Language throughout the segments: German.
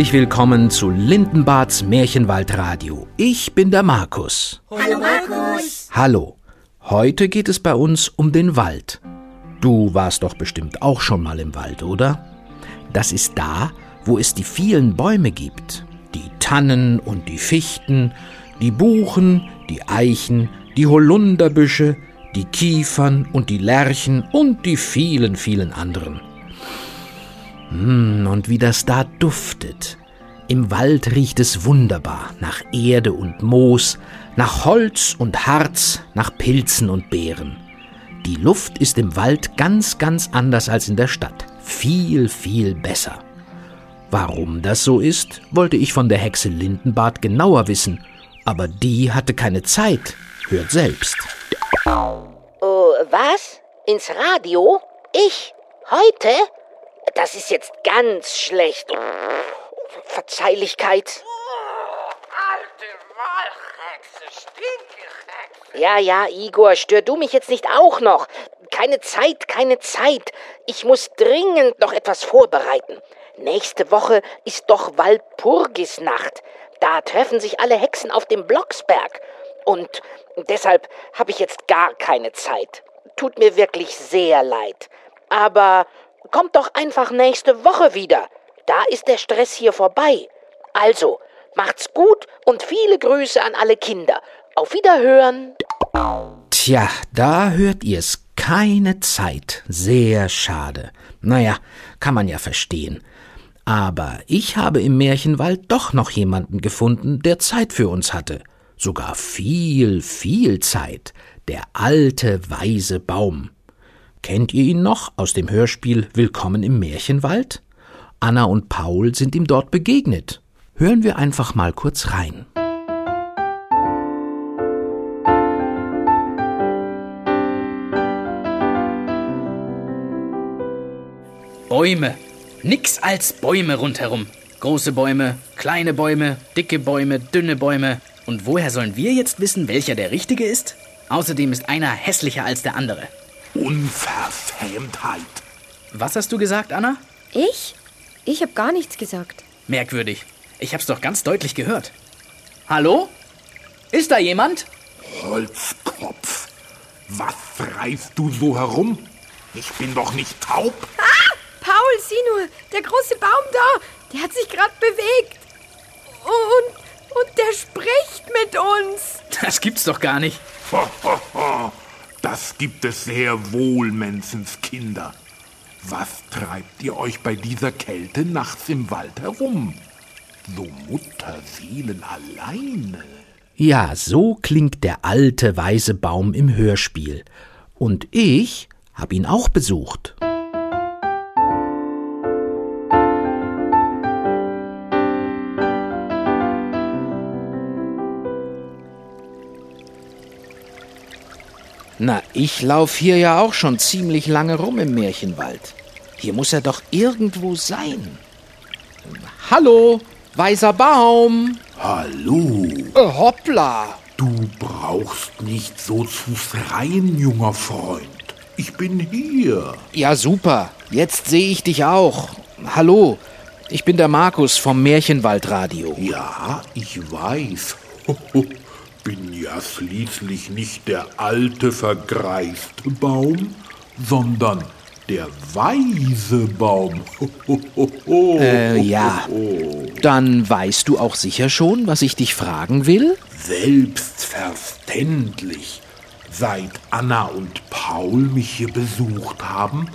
Herzlich willkommen zu Lindenbads Märchenwaldradio. Ich bin der Markus. Hallo Markus. Hallo. Heute geht es bei uns um den Wald. Du warst doch bestimmt auch schon mal im Wald, oder? Das ist da, wo es die vielen Bäume gibt. Die Tannen und die Fichten, die Buchen, die Eichen, die Holunderbüsche, die Kiefern und die Lärchen und die vielen, vielen anderen. Hm, und wie das da duftet. Im Wald riecht es wunderbar nach Erde und Moos, nach Holz und Harz, nach Pilzen und Beeren. Die Luft ist im Wald ganz, ganz anders als in der Stadt. Viel, viel besser. Warum das so ist, wollte ich von der Hexe Lindenbart genauer wissen, aber die hatte keine Zeit. Hört selbst. Oh, was? Ins Radio? Ich? Heute? Das ist jetzt ganz schlecht. Verzeihlichkeit. Alte Wahlhexe, Stinkehexe. Ja, ja, Igor, stör du mich jetzt nicht auch noch. Keine Zeit, keine Zeit. Ich muss dringend noch etwas vorbereiten. Nächste Woche ist doch Walpurgisnacht. Da treffen sich alle Hexen auf dem Blocksberg. Und deshalb habe ich jetzt gar keine Zeit. Tut mir wirklich sehr leid. Aber kommt doch einfach nächste Woche wieder. Da ist der Stress hier vorbei. Also, macht's gut und viele Grüße an alle Kinder. Auf Wiederhören. Tja, da hört ihr's. Keine Zeit. Sehr schade. Naja, kann man ja verstehen. Aber ich habe im Märchenwald doch noch jemanden gefunden, der Zeit für uns hatte. Sogar viel, viel Zeit. Der alte, weise Baum. Kennt ihr ihn noch aus dem Hörspiel Willkommen im Märchenwald? Anna und Paul sind ihm dort begegnet. Hören wir einfach mal kurz rein. Bäume. Nix als Bäume rundherum. Große Bäume, kleine Bäume, dicke Bäume, dünne Bäume. Und woher sollen wir jetzt wissen, welcher der richtige ist? Außerdem ist einer hässlicher als der andere. Unverschämtheit. Was hast du gesagt, Anna? Ich? Ich habe gar nichts gesagt. Merkwürdig. Ich hab's doch ganz deutlich gehört. Hallo? Ist da jemand? Holzkopf. Was reißt du so herum? Ich bin doch nicht taub. Ah! Paul, sieh nur, der große Baum da, der hat sich gerade bewegt. Und, und der spricht mit uns. Das gibt's doch gar nicht. Das gibt es sehr wohl, Menschenskinder. Was treibt ihr euch bei dieser Kälte nachts im Wald herum? So Mutterseelen alleine. Ja, so klingt der alte, weise Baum im Hörspiel. Und ich hab ihn auch besucht. Na, ich lauf hier ja auch schon ziemlich lange rum im Märchenwald. Hier muss er doch irgendwo sein. Hallo, weißer Baum. Hallo. Äh, hoppla. Du brauchst nicht so zu schreien, junger Freund. Ich bin hier. Ja, super. Jetzt sehe ich dich auch. Hallo, ich bin der Markus vom Märchenwaldradio. Ja, ich weiß. bin ja schließlich nicht der alte, vergreiste Baum, sondern der weise Baum. Äh, ja. Dann weißt du auch sicher schon, was ich dich fragen will? Selbstverständlich. Seit Anna und Paul mich hier besucht haben,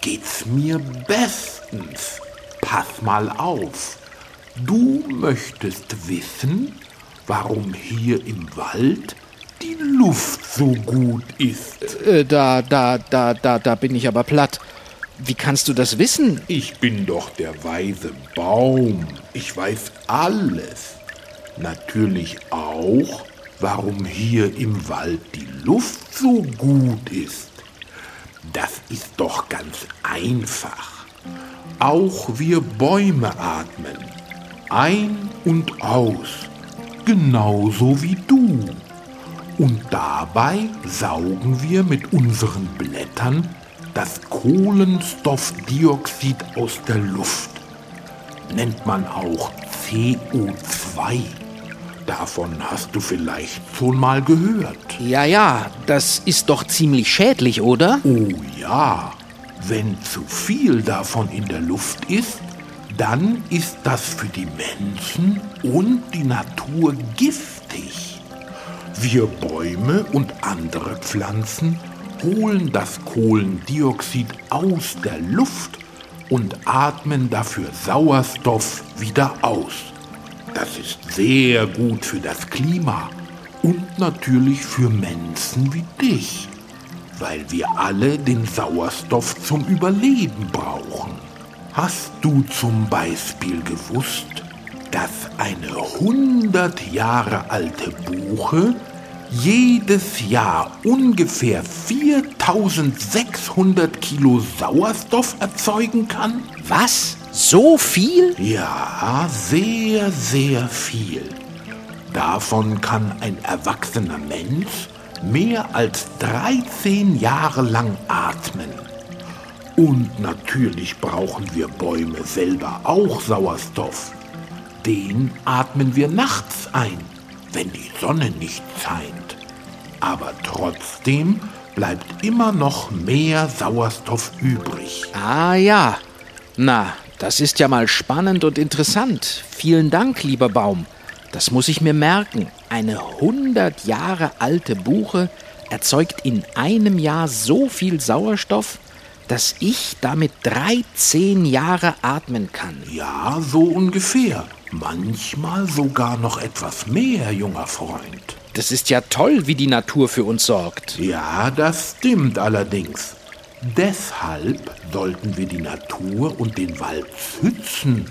geht's mir bestens. Pass mal auf. Du möchtest wissen, warum hier im Wald die Luft so gut ist. Äh, da, da, da, da, da bin ich aber platt. Wie kannst du das wissen? Ich bin doch der weise Baum. Ich weiß alles. Natürlich auch, warum hier im Wald die Luft so gut ist. Das ist doch ganz einfach. Auch wir Bäume atmen. Ein und aus. Genauso wie du. Und dabei saugen wir mit unseren Blättern das Kohlenstoffdioxid aus der Luft. nennt man auch CO2. Davon hast du vielleicht schon mal gehört. Ja, ja, das ist doch ziemlich schädlich, oder? Oh ja, wenn zu viel davon in der Luft ist, dann ist das für die Menschen und die Natur giftig. Wir Bäume und andere Pflanzen holen das Kohlendioxid aus der Luft und atmen dafür Sauerstoff wieder aus. Das ist sehr gut für das Klima und natürlich für Menschen wie dich, weil wir alle den Sauerstoff zum Überleben brauchen. Hast du zum Beispiel gewusst, dass eine 100 Jahre alte Buche jedes Jahr ungefähr 4600 Kilo Sauerstoff erzeugen kann? Was? So viel? Ja, sehr, sehr viel. Davon kann ein erwachsener Mensch mehr als 13 Jahre lang atmen. Und natürlich brauchen wir Bäume selber auch Sauerstoff. Den atmen wir nachts ein, wenn die Sonne nicht scheint. Aber trotzdem bleibt immer noch mehr Sauerstoff übrig. Ah ja. Na, das ist ja mal spannend und interessant. Vielen Dank, lieber Baum. Das muss ich mir merken. Eine 100 Jahre alte Buche erzeugt in einem Jahr so viel Sauerstoff, dass ich damit 13 Jahre atmen kann. Ja, so ungefähr. Manchmal sogar noch etwas mehr, junger Freund. Das ist ja toll, wie die Natur für uns sorgt. Ja, das stimmt allerdings. Deshalb sollten wir die Natur und den Wald schützen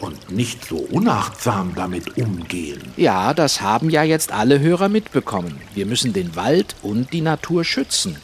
und nicht so unachtsam damit umgehen. Ja, das haben ja jetzt alle Hörer mitbekommen. Wir müssen den Wald und die Natur schützen.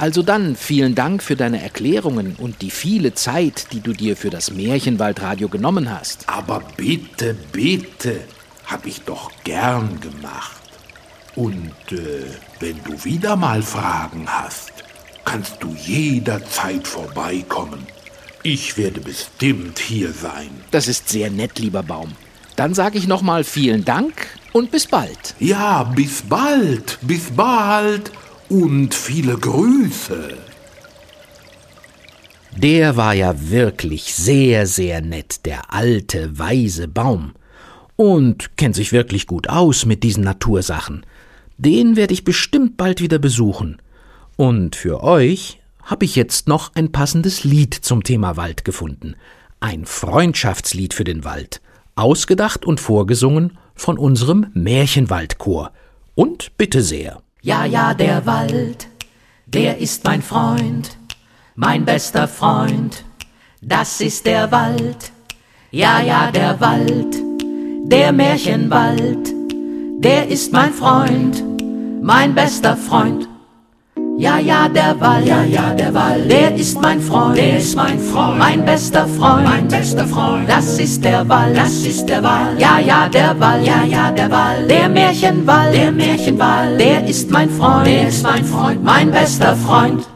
Also dann, vielen Dank für deine Erklärungen und die viele Zeit, die du dir für das Märchenwaldradio genommen hast. Aber bitte, bitte, hab ich doch gern gemacht. Und äh, wenn du wieder mal Fragen hast, kannst du jederzeit vorbeikommen. Ich werde bestimmt hier sein. Das ist sehr nett, lieber Baum. Dann sage ich nochmal vielen Dank und bis bald. Ja, bis bald, bis bald und viele Grüße. Der war ja wirklich sehr, sehr nett, der alte, weise Baum. Und kennt sich wirklich gut aus mit diesen Natursachen. Den werde ich bestimmt bald wieder besuchen. Und für euch habe ich jetzt noch ein passendes Lied zum Thema Wald gefunden. Ein Freundschaftslied für den Wald. Ausgedacht und vorgesungen von unserem Märchenwaldchor. Und bitte sehr. Ja, ja, der Wald, der ist mein Freund, mein bester Freund. Das ist der Wald. Ja, ja, der Wald, der Märchenwald, der ist mein Freund, mein bester Freund. Ja, ja, der Wald, ja, ja, der Wald, der ist mein Freund, der ist mein Freund, mein bester Freund, mein bester Freund. Das ist der Wald, das ist der Wald, ja, ja, der Wald, ja, ja, der Wald, der Märchenwald, der Märchenwald, der ist mein Freund, der ist mein Freund, mein bester Freund.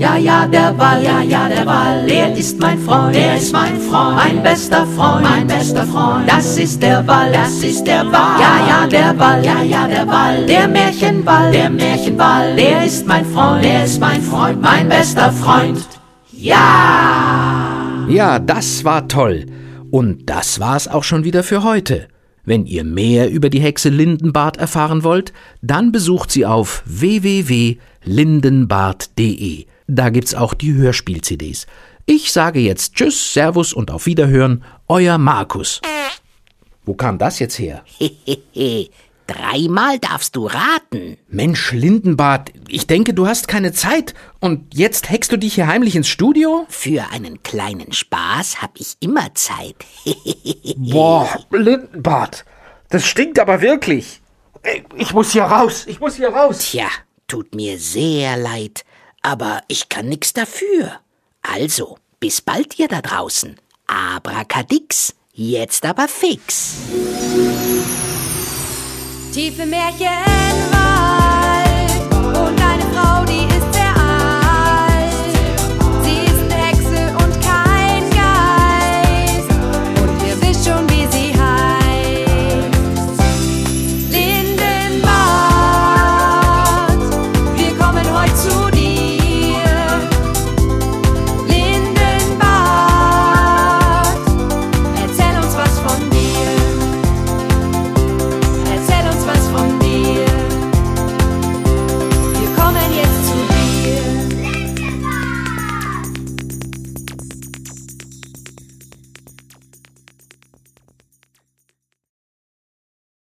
Ja, ja, der Wald, ja, ja, der Wald, der ist mein Freund, der ist mein Freund, mein bester Freund, mein bester Freund. Das ist der Wald, das ist der Wald, ja, ja, der Wald, ja, ja, der Wald, der Märchenwald, der Märchenwald, der ist mein Freund, der ist mein Freund, mein bester Freund. Ja! Ja, das war toll. Und das war's auch schon wieder für heute. Wenn ihr mehr über die Hexe Lindenbart erfahren wollt, dann besucht sie auf www.lindenbart.de. Da gibt's auch die Hörspiel-CDs. Ich sage jetzt Tschüss, Servus und auf Wiederhören, euer Markus. Wo kam das jetzt her? Dreimal darfst du raten. Mensch, Lindenbart, ich denke, du hast keine Zeit. Und jetzt hackst du dich hier heimlich ins Studio? Für einen kleinen Spaß hab ich immer Zeit. Boah, Lindenbart, das stinkt aber wirklich. Ich muss hier raus, ich muss hier raus. Tja, tut mir sehr leid, aber ich kann nix dafür. Also, bis bald ihr da draußen. Abrakadix, jetzt aber fix. Tiefe Märchen